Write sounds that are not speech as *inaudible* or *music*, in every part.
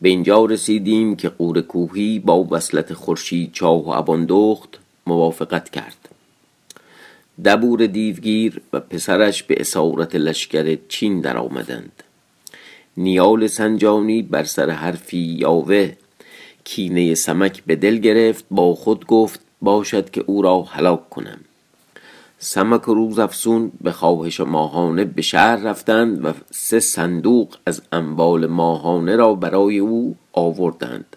به اینجا رسیدیم که قور کوهی با وصلت خورشید چاه و اباندخت موافقت کرد. دبور دیوگیر و پسرش به اسارت لشکر چین در آمدند نیال سنجانی بر سر حرفی یاوه کینه سمک به دل گرفت با خود گفت باشد که او را هلاک کنم. سمک و روزافزون به خواهش ماهانه به شهر رفتند و سه صندوق از اموال ماهانه را برای او آوردند.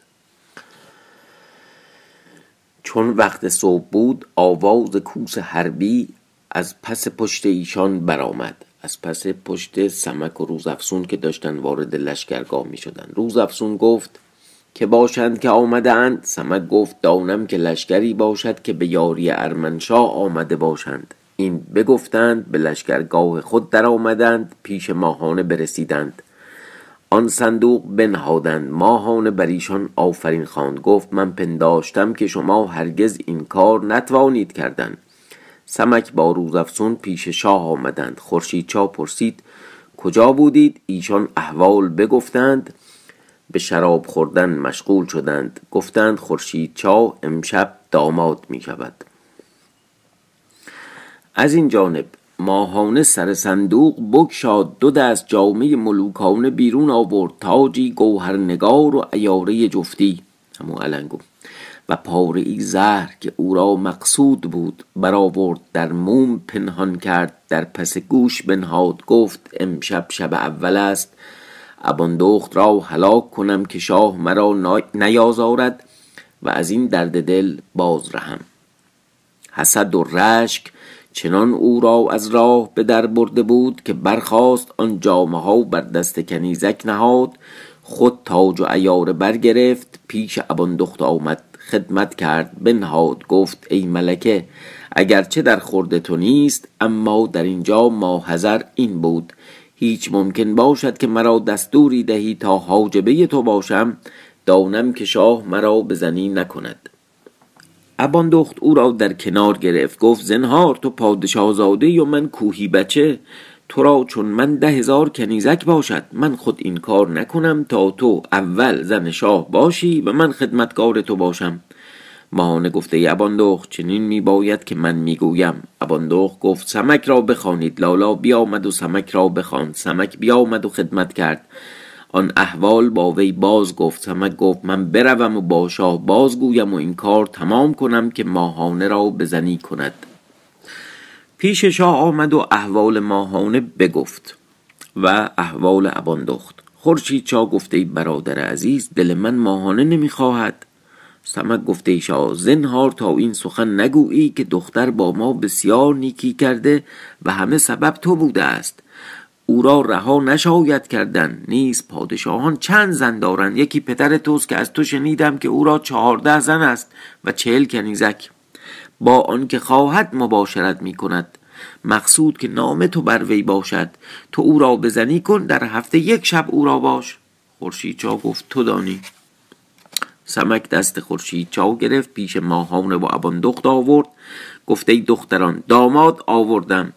چون وقت صبح بود آواز کوس حربی از پس پشت ایشان برآمد. از پس پشت سمک و روزافزون که داشتن وارد لشکرگاه می شدن روزافزون گفت که باشند که آمده اند سمک گفت دانم که لشکری باشد که به یاری ارمنشاه آمده باشند. این بگفتند به لشکرگاه خود در آمدند پیش ماهانه برسیدند. آن صندوق بنهادند. ماهانه بر ایشان آفرین خواند. گفت من پنداشتم که شما هرگز این کار نتوانید کردن. سمک با روزافزون پیش شاه آمدند. خورشید چا پرسید کجا بودید؟ ایشان احوال بگفتند. به شراب خوردن مشغول شدند. گفتند خورشید چا امشب داماد می شود از این جانب ماهانه سر صندوق بگشاد. دو دست جامه ملوکانه بیرون آورد. تاجی گوهرنگار و عیاره جفتی. همون علنگو و پاره ای زهر که او را مقصود بود برآورد در موم پنهان کرد. در پس گوش بنهاد گفت امشب شب اول است. اباندخت را هلاک کنم که شاه مرا نیازارد و از این درد دل باز رهم حسد و رشک چنان او را از راه به در برده بود که برخاست آن جامه ها بر دست کنیزک نهاد. خود تاج و عیاره برگرفت پیش اباندخت آمد خدمت کرد بنهاد گفت ای ملکه اگرچه در خورد تو نیست اما در اینجا ماحضر این بود هیچ ممکن باشد که مرا دستوری دهی تا حاجبه تو باشم دانم که شاه مرا بزنی نکند. اباندخت او را در کنار گرفت گفت زنهار تو پادشاه زاده و من کوهی بچه؟ تو را چون من ده هزار کنیزک باشد من خود این کار نکنم تا تو اول زن شاه باشی و من خدمتگار تو باشم. ماهانه گفته اباندخت چنین می باید که من می گویم اباندخت گفت سمک را بخوانید. لالا بیامد و سمک را بخواند. سمک بیامد و خدمت کرد. آن احوال با وی باز گفت. سمک گفت من بروم و با شاه بازگویم و این کار تمام کنم که ماهانه را بزنی کند. پیش شاه آمد و احوال ماهانه بگفت و احوال اباندخت. خورشید چا گفته برادر عزیز دل من ماهانه نمی‌خواهد. سمک گفته ای شاه زنهار تا این سخن نگویی که دختر با ما بسیار نیکی کرده و همه سبب تو بوده است. او را رها نشاید کردن نیز پادشاهان چند زن دارند؟ یکی پدر توست که از تو شنیدم که او را چهارده زن است و چهل کنیزک. با آنکه خواهد مباشرت می کند. مقصود که نام تو بر وی باشد. تو او را بزنی کن در هفته یک شب او را باش. خورشید گفت تو دانی. سمک دست خورشید چا گرفت پیش ماهانه و اباندخت آورد. گفته ای دختران داماد آوردم.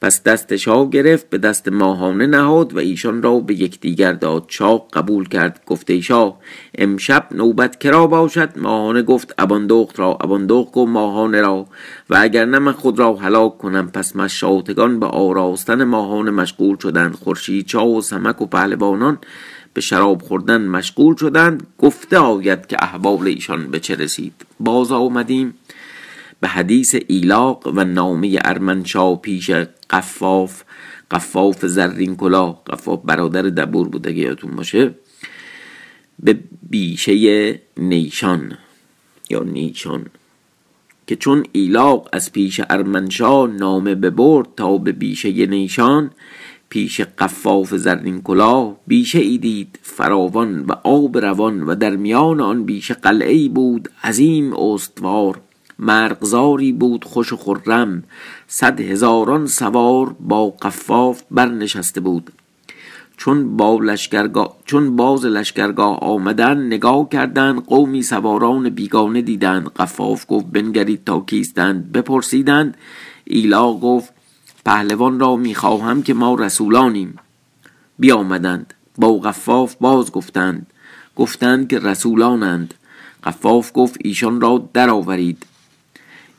پس دست شاه گرفت به دست ماهانه نهاد و ایشان را به یکدیگر داد. شاه قبول کرد. گفته شاه امشب نوبت کرا باشد؟ ماهانه گفت اباندخت را اباندخت گفت ماهانه را. و اگر نه من خود را هلاک کنم پس مشاتگان به آراستن ماهانه مشغول شدند. خورشید چا و سمک و پهلوانان به شراب خوردن مشغول شدند گفته آید که احوال ایشان به چه رسید. باز آمدیم به حدیث ایلاق و نامه ارمنشا پیش قفاف. قفاف زرین کلا قفاف برادر دبور بود اگه یادتون باشه. به بیشه نیشان. یا نیشان. که چون ایلاق از پیش ارمنشا نامه ببرد تا به بیشه نیشان پیش قفاف زرین کلاه بیشه ای دید فراوان و آب روان و در میان آن بیشه قلعه ای بود عظیم استوار. مرغزاری بود خوش و خرم. صد هزاران سوار با قفاف برنشسته بود. چون با چون باز لشکرگاه آمدن نگاه کردند قومی سواران بیگانه دیدند. قفاف گفت بنگرید تا کیستند. بپرسیدند. ایلا گفت پهلوان را می‌خواهم که ما رسولانیم. بیامدند. با قفاف باز گفتند. گفتند که رسولانند. قفاف گفت ایشان را درآورید.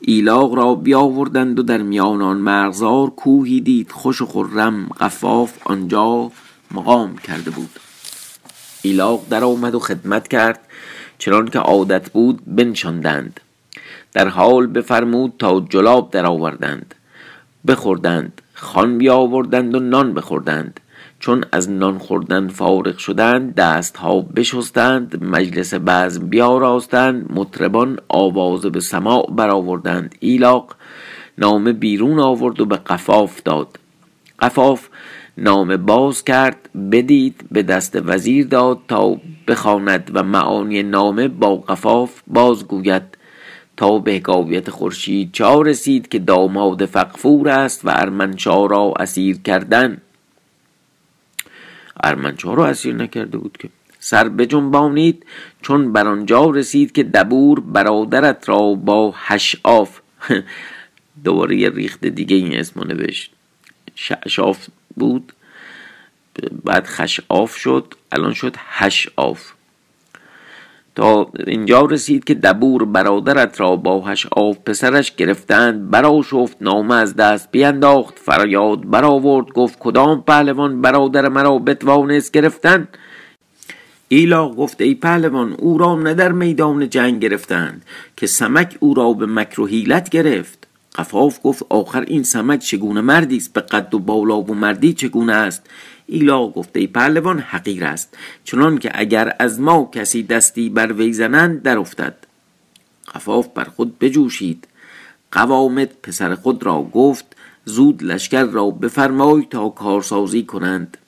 ایلاق را بیاوردند و در میان آن مرغزار کوهی دید. خوش و خرم قفاف آنجا مقام کرده بود. ایلاق در آمد و خدمت کرد. چنان که عادت بود بنشاندند. در حال بفرمود تا جلاب در آوردند بخوردند خان بیاوردند و نان بخوردند. چون از نان خوردن فارغ شدند دست ها بشستند مجلس بزم بیاراستند مطربان آواز به سماع برآوردند. ایلاق نامه بیرون آورد و به قفاف داد. قفاف نامه باز کرد بدید به دست وزیر داد تا بخواند و معانی نامه با قفاف بازگوید. تا به حکایت خورشید چا رسید که داماد فقفور است و ارمنشا را اسیر کردن. ارمنشا را اسیر نکرده بود که سر بجنبانید چون بر آنجا رسید که دبور برادرت را با هشاف *laughs* دوباره یه ریخت دیگه این اسمو نوشت. شعشاف بود بعد خشعاف شد الان شد هشاف تا اینجا رسید که دبور برادرت را با هشاف پسرش گرفتند برا شفت نامه از دست بینداخت فریاد برآورد گفت کدام پهلوان برادر مرا بتوانست گرفتن؟ ایلا گفت ای پهلوان او را نه در میدان جنگ گرفتند که سمک او را به مکر گرفت. قفاف گفت آخر این سمک چگونه مردی است؟ به قد و بالا و مردی چگونه است؟ ایلا گفته ای پهلوان حقیر است چنان که اگر از ما کسی دستی بر وی زنند در افتد قفاف بر خود بجوشید. قوامت پسر خود را گفت زود لشکر را بفرمای تا کارسازی کنند.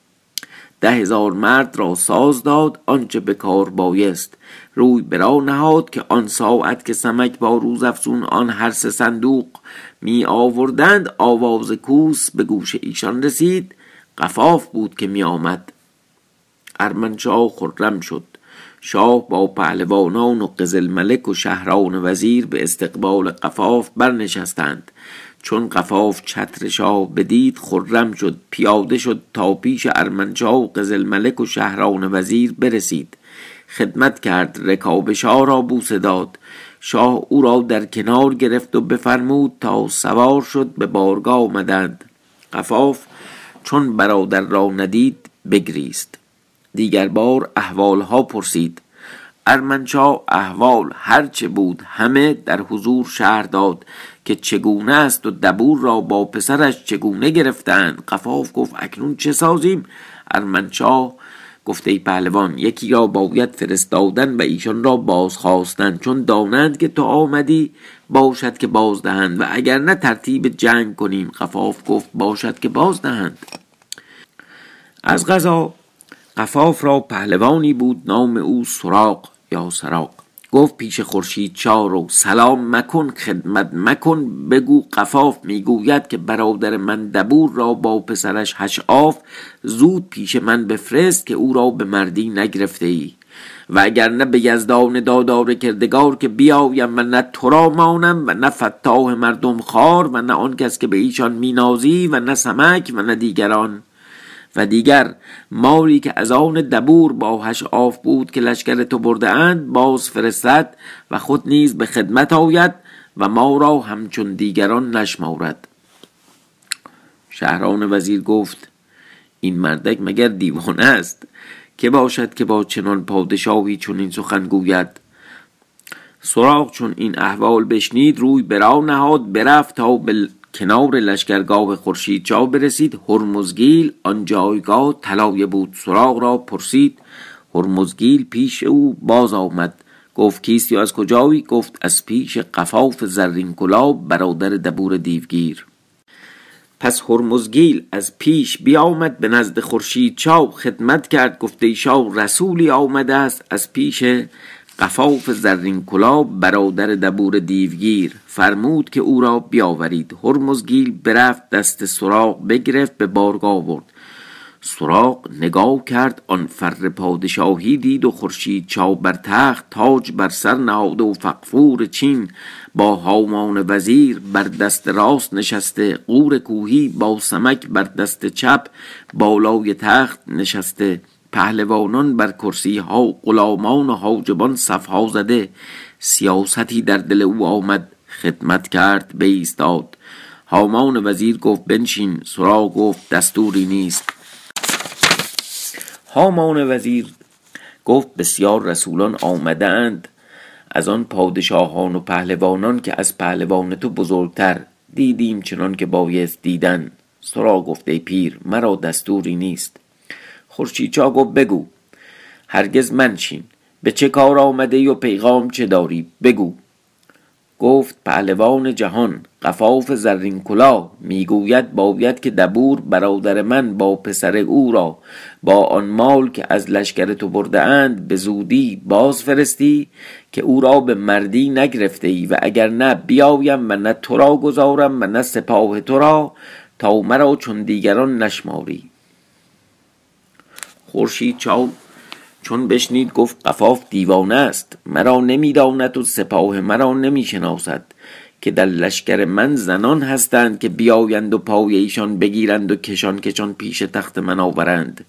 ده هزار مرد را ساز داد آنچه به کار بایست. روی برا نهاد که آن ساعت که سمک با روز افسون آن هر سه صندوق می آوردند آواز کوس به گوش ایشان رسید. قفاف بود که می آمد ارمنشاه خرم شد. شاه با پهلوانان و قزل ملک و شهران وزیر به استقبال قفاف برنشستند. چون قفاف چتر شاه بدید خرم شد. پیاده شد تا پیش ارمنشاه و قزل ملک و شهران وزیر برسید. خدمت کرد رکاب شاه را بوسه داد. شاه او را در کنار گرفت و بفرمود تا سوار شد به بارگاه آمدند. قفاف چون برادر را ندید بگریست. دیگر بار احوالها پرسید. ارمنشاه احوال هرچه بود همه در حضور شهر داد که چگونه است و دبور را با پسرش چگونه گرفتند؟ قفاف گفت اکنون چه سازیم؟ ارمنشاه گفته پهلوان یکی را باید فرستادن و ایشان را بازخواستن چون دانند که تو آمدی باشد که بازدهند و اگر نه ترتیب جنگ کنیم. قفاف گفت باشد که بازدهند. از غذا قفاف را پهلوانی بود نام او سراغ یا سراغ گفت پیش خورشید چار و سلام مکن خدمت مکن. بگو قفاف می‌گوید که برادر من دبور را با پسرش هشاف زود پیش من بفرست که او را به مردی نگرفته ای. و اگر نه به یزدان دادار کردگار که بیایم و نه تو را مانم و نه فتاح مردم خوار و نه آن کس که به ایشان مینازی و نه سمک و نه دیگران. و دیگر مالی که از آن دبور با هش آف بود که لشکر تو برده اند باز فرستد و خود نیز به خدمت آید و ما را همچون دیگران نشمارد. شهران وزیر گفت این مردک مگر دیوانه است که باشد که با چنان پادشاهی چون این سخن گوید؟ سراغ چون این احوال بشنید روی برا نهاد برفت تا به کنار لشکرگاه خورشید جا برسید. هرمزگیل آن جایگاه طلایه بود. سراغ را پرسید. هرمزگیل پیش او باز آمد. گفت کیستی از کجایی؟ گفت از پیش قفاف زرین گلاب برادر دبور دیوگیر. پس هرمزگیل از پیش بیامد به نزد خورشید چاو خدمت کرد. گفته شاه رسولی آمده است. از پیش قفاف زرین کلاب برادر دبور دیوگیر فرمود که او را بیاورید. هرمزگیل برفت دست سراغ بگرفت به بارگاه برد سراغ نگاه کرد آن فر پادشاهی دید و خورشید چاو بر تخت تاج بر سر نهاده و فقفور چین. با هامان وزیر بر دست راست نشسته قور کوهی با سمک بر دست چپ بالای تخت نشسته. پهلوانان بر کرسی ها غلامان و حاجبان صفها زده. سیاستی در دل او آمد خدمت کرد ایستاد هامان وزیر گفت بنشین سرا گفت دستوری نیست. هامان وزیر گفت بسیار رسولان آمده اند از آن پادشاهان و پهلوانان که از پهلوان تو بزرگتر دیدیم چنان که بایست دیدن. سرا گفته پیر مرا دستوری نیست. خورشیدچا گفت بگو. هرگز منشین به چه کار آمده و پیغام چه داری؟ بگو. گفت پهلوان جهان قفاف زرین کلا می‌گوید باید که دبور برادر من با پسر او را با آن مال که از لشکر تو برده اند به زودی باز فرستی که او را به مردی نگرفته ای و اگر نه بیایم و نه تو را گذارم و نه سپاه تو را تا مرا چون دیگران نشماری. خورشید چاو. چون بشنید گفت قفاف دیوانه است. مرا نمی‌داند و سپاه مرا نمی‌شناسد که در لشکر من زنان هستند که بیایند و پای ایشان بگیرند و کشان کشان پیش تخت من آورند.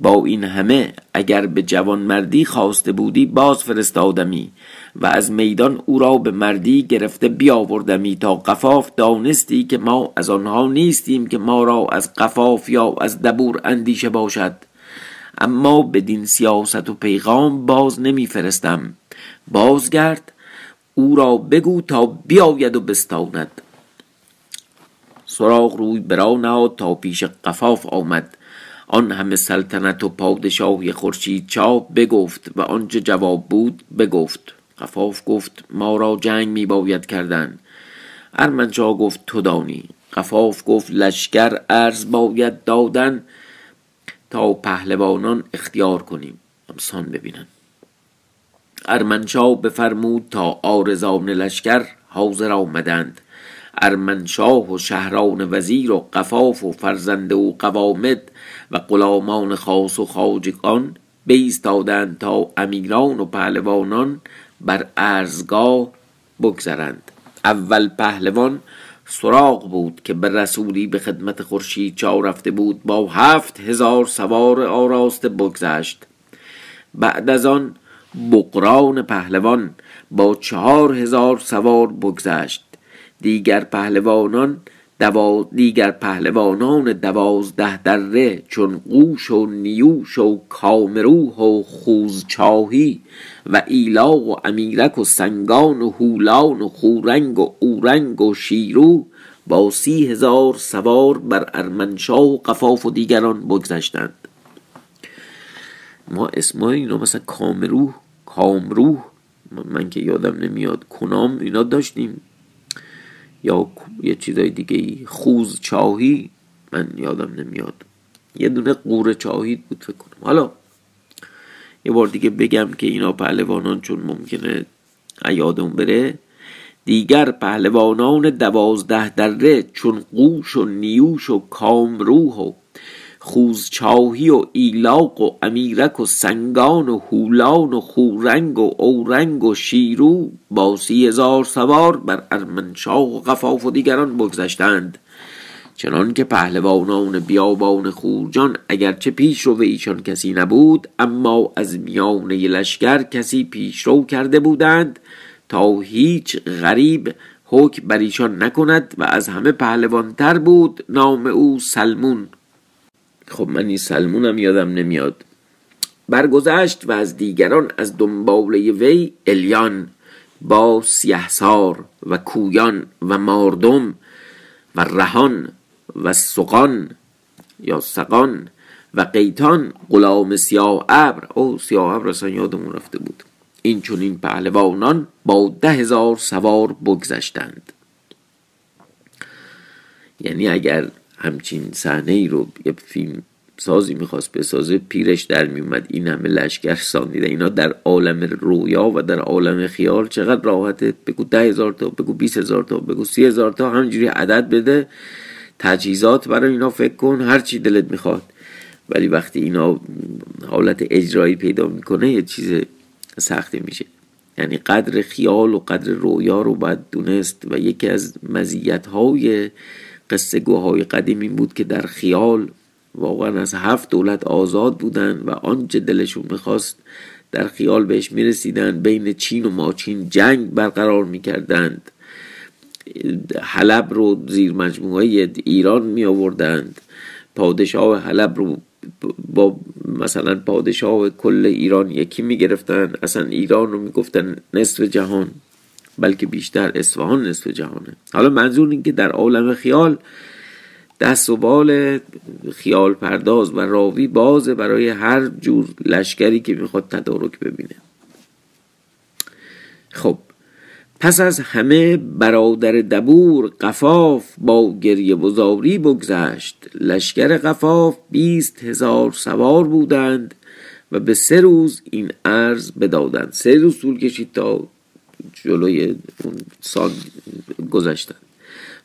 با این همه اگر به جوان مردی خواسته بودی باز فرستادمی و از میدان او را به مردی گرفته بیاوردمی تا قفاف دانستی که ما از آنها نیستیم که ما را از قفاف یا از دبور اندیشه باشد. اما بدین سیاست و پیغام باز نمیفرستم. بازگرد او را بگو تا بیاید و بستاند. سراغ روی برا نهاد تا پیش قفاف آمد. آن همه سلطنت و پادشاهی خورشید چاپ بگفت و آنچه جواب بود بگفت. قفاف گفت ما را جنگ می باید کردن. ارمنشاه گفت تو دانی. قفاف گفت لشکر ارز باید دادن. تا پهلوانان اختیار کنیم. امسان ببینن. ارمنشاه بفرمود تا آرزان لشکر حاضر آمدند. ارمنشاه و شهران وزیر و قفاف و فرزند و قوامد و غلامان خاص و خاجگان بیستادند تا امیران و پهلوانان بر ارزگاه بگذرند. اول پهلوان سراغ بود که به رسولی به خدمت خورشید چا رفته بود با هفت هزار سوار آراسته بگذشت. بعد از آن بقران پهلوان با چهار هزار سوار بگذشت. دیگر پهلوانان دوا دیگر پهلوانان دوازده دره چون قوش و نیوش و کامروح و خوزچاهی و ایلاق و امیرک و سنگان و هولان و خورنگ و اورنگ و شیرو با سی هزار سوار بر ارمنشاه و قفاف و دیگران بگذشتند. ما اسمای اینا مثلا کامروح کامروح من که یادم نمیاد کنام اینا داشتیم. یا یه چیزای دیگه ای. خوز چاهی من یادم نمیاد. یه دونه قور چاهی بود فکر کنم. حالا یه بار دیگه بگم که اینا پهلوانان چون ممکنه یادمون بره دیگر پهلوانان دوازده دره چون قوش و نیوش و کامروح و خوزچاهی و ایلاق و امیرک و سنگان و هولان و خورنگ و اورنگ و شیرو با سی هزار سوار بر ارمنشاه و غفاف و دیگران بگذشتند. چنان که پهلوانان بیابان خورجان اگرچه پیش رو ایشان کسی نبود اما از میانه لشکر کسی پیش رو کرده بودند تا هیچ غریب حکم بر ایشان نکند و از همه پهلوانتر بود نام او سلمون. خب من این سلمونم یادم نمیاد. برگذشت و از دیگران از دنباله وی الیان با سیهسار و کویان و ماردم و رهان و سقان یا سقان و قیتان غلام سیاه ابر. او سیاه ابر اصلا یادمون رفته بود. این چون این پهلوانان با ده هزار سوار بگذشتند. یعنی اگر همچین صحنه ای رو یه فیلم سازی می‌خواست بسازه پیرش در میومد این همه لشکر ساندیده. اینا در عالم رویا و در عالم خیال چقدر راحته. بگو ده هزار تا بگو بیس هزار تا بگو سی هزار تا همینجوری عدد بده. تجهیزات برای اینا فکر کن هر چی دلت می‌خواد. ولی وقتی اینا حالت اجرایی پیدا می‌کنه یه چیز سختی میشه. یعنی قدر خیال و قدر رویا رو باید دونست و یکی از مزیت های قصه گوهای قدیم این بود که در خیال واقعا از هفت دولت آزاد بودن و آنچه دلشون می‌خواست در خیال بهش می‌رسیدن بین چین و ماچین جنگ برقرار می‌کردند. حلب رو زیر مجموعه ایران می آوردند پادشاه حلب رو با مثلا پادشاه کل ایران یکی می گرفتن اصلا ایران رو می گفتن نصف جهان. بلکه بیشتر اصفهان نصف جهانه. حالا منظور این که در عالم خیال دست و بال خیال پرداز و راوی بازه برای هر جور لشکری که می‌خواد تدارک ببینه. خب پس از همه برادر دبور قفاف با گریه بزاری بگذشت. لشکر قفاف بیست هزار سوار بودند و به سه روز این عرض بدادند. سه روز طول کشید تا جلوی اون سال گذشتند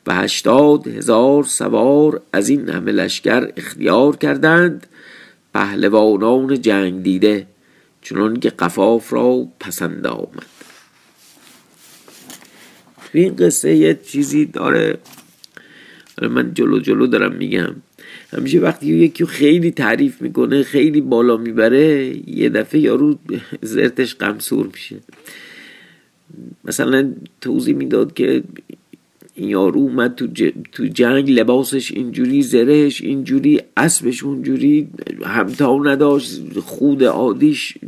و هشتاد هزار سوار از این همه لشکر اختیار کردند. پهلوانان جنگ دیده چنان که قفاف را پسند آمد. این قصه یه چیزی داره. من جلو جلو دارم میگم. همیشه وقتی یکی خیلی تعریف می‌کنه خیلی بالا می‌بره یه دفعه یارو زرتش قمصور میشه. مثلا توضیح می‌داد که این یارو اومد تو, تو جنگ لباسش اینجوری زرهش اینجوری اسبش اونجوری همتا نداشت خود عادیش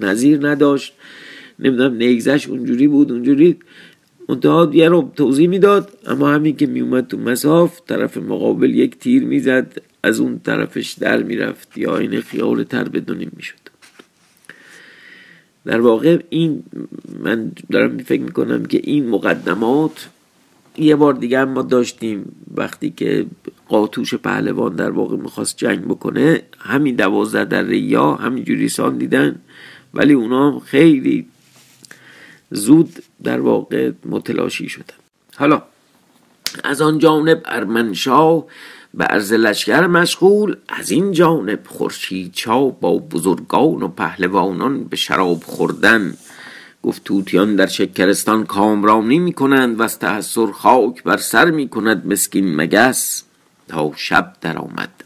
نظیر نداشت نمی‌دونم نیگزش اونجوری بود اونجوری. منتها یه رو توضیح می‌داد اما همین که میومد تو مساف طرف مقابل یک تیر می‌زد از اون طرفش در می‌رفت یا این خیال تر بدونیم می‌شد. در واقع این من دارم فکر می‌کنم که این مقدمات یه بار دیگه ما داشتیم وقتی که قاتوش پهلوان در واقع می‌خواست جنگ بکنه همین دوازده در یا همینجوری سان دیدن ولی اونا خیلی زود در واقع متلاشی شدن. حالا از آن جانب ارمنشاه به عرض لشکر مشغول از این جانب خورشید چا با بزرگان و پهلوانان به شراب خوردن. گفت توتیان در شکرستان کامرانی می کنند و از تحصر خاک بر سر می کند مسکین مگس تا شب در آمد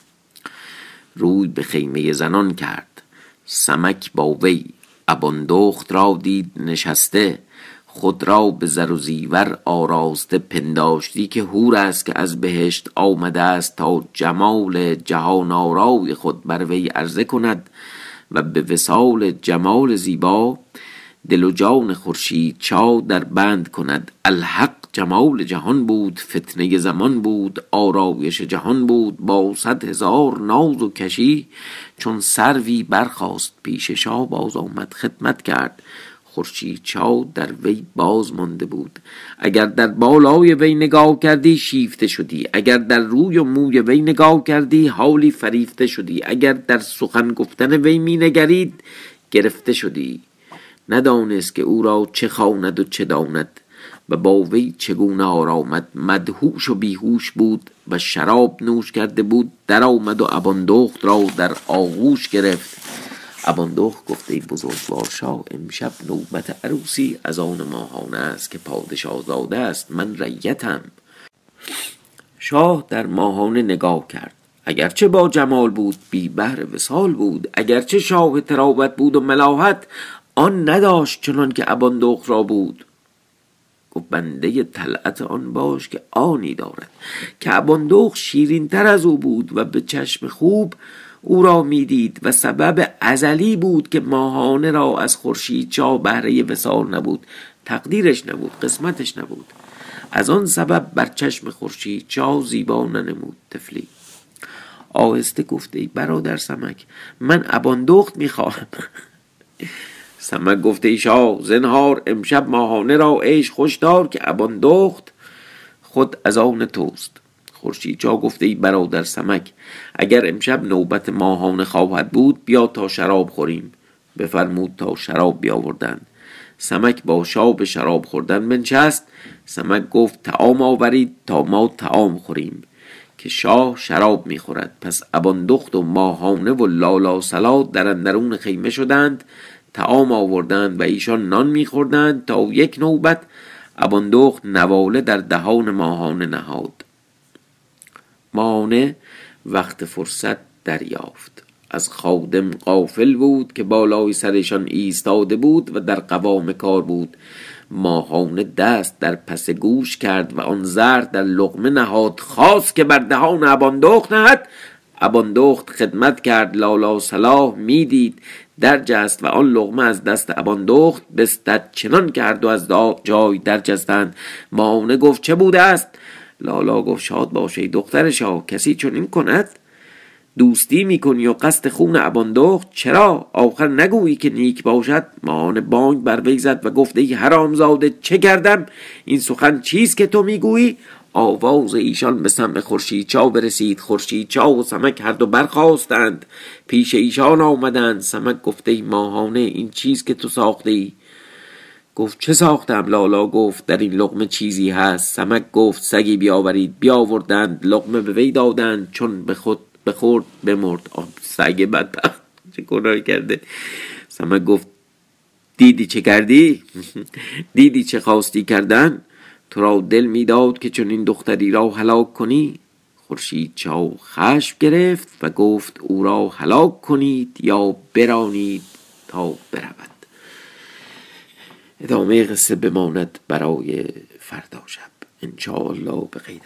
روی به خیمه زنان کرد. سمک با وی اباندخت را دید نشسته. خود را به زر و زیور آراسته پنداشتی که هور است که از بهشت آمده است تا جمال جهان آرای خود بر وی عرضه کند و به وسال جمال زیبا دل و جان خورشید چا در بند کند. الحق جمال جهان بود فتنه زمان بود آرایش جهان بود با صد هزار ناز و کشی چون سروی برخاست پیش شاه باز آمد خدمت کرد. خورشید چا در وی باز مانده بود. اگر در بالای وی نگاه کردی شیفته شدی. اگر در روی و موی وی نگاه کردی حالی فریفته شدی. اگر در سخن گفتن وی می نگرید گرفته شدی. ندانست که او را چه خواند و چه داند و با وی چگونه آرامد. مدهوش و بیهوش بود و شراب نوش کرده بود. در آمد و اباندخت را در آغوش گرفت. اباندخت گفته بزرگوار شاه امشب نوبت عروسی از آن ماهانه است که پادشاه زاده است من ریتم. شاه در ماهانه نگاه کرد. اگرچه با جمال بود بی بهر وسال بود اگرچه شاه ترابت بود و ملاحت آن نداشت چنان که اباندخت را بود. گفت بنده طلعت آن باش که آنی دارد. که اباندخت شیرین تر از او بود و به چشم خوب او را می‌دید و سبب ازلی بود که ماهانه را از خورشید چا بهره وسال نبود تقدیرش نبود قسمتش نبود. از آن سبب بر چشم خورشید چا زیبا ننمود تفلی آهسته گفته برادر سمک من اباندخت می‌خواهم. *laughs* سمک گفته شاه زنهار امشب ماهانه را عیش خوشدار که ابان دخت خود از آن توست. خورشید. جا گفته ای برادر سمک اگر امشب نوبت ماهانه خواهد بود بیا تا شراب خوریم. بفرمود تا شراب بیاوردند سمک با شاب شراب خوردن بنشست. سمک گفت تعام آورید تا ما تعام خوریم که شاه شراب می‌خورد. پس اباندخت و ماهانه و لالا سلات در اندرون خیمه شدند تعام آوردند و ایشان نان میخوردند تا یک نوبت اباندخت نواله در دهان ماهانه نهاد. ماهانه وقت فرصت دریافت. از خادم قافل بود که بالای سرشان ایستاده بود و در قوام کار بود. ماهانه دست در پس گوش کرد و آن زرد در لغمه نهاد. خواست که بر دهان اباندخت نهد. اباندخت خدمت کرد. لالا صلاح می‌دید. درجست و آن لغمه از دست اباندخت بستد. چنان کرد و از جای درجستند ماهانه گفت چه بوده است؟ لالا گفت شاد باشه دختر شاه کسی چنین کند؟ دوستی می‌کنی و قصد خون اباندخت چرا؟ آخر نگویی که نیک باشد. مان بانگ بر وی زد و گفته ای حرامزاده چه کردم این سخن چیست که تو می‌گویی؟ آواز ایشان به سمع خورشید چا برسید. خورشید چا و سمک هر دو برخواستند پیش ایشان آمدند. سمک گفته ای ماهانه این چیز که تو ساخته ای گفت چه ساختم؟ لالا گفت در این لقمه چیزی هست. سمک گفت سگی بیاورید. بیاوردند لقمه به وی دادند. چون به خود بخورد بمرد. سگ بدبخت. چه گناه کرده. سمک گفت دیدی چه کردی؟ *laughs* دیدی چه خواستی کردن؟ تو را دل می‌داد که چون این دختری را هلاک کنی. خورشید چاو خشم گرفت و گفت او را هلاک کنید یا برانید تا برود. ادامه قصه بماند برای فردا شب. الله به قید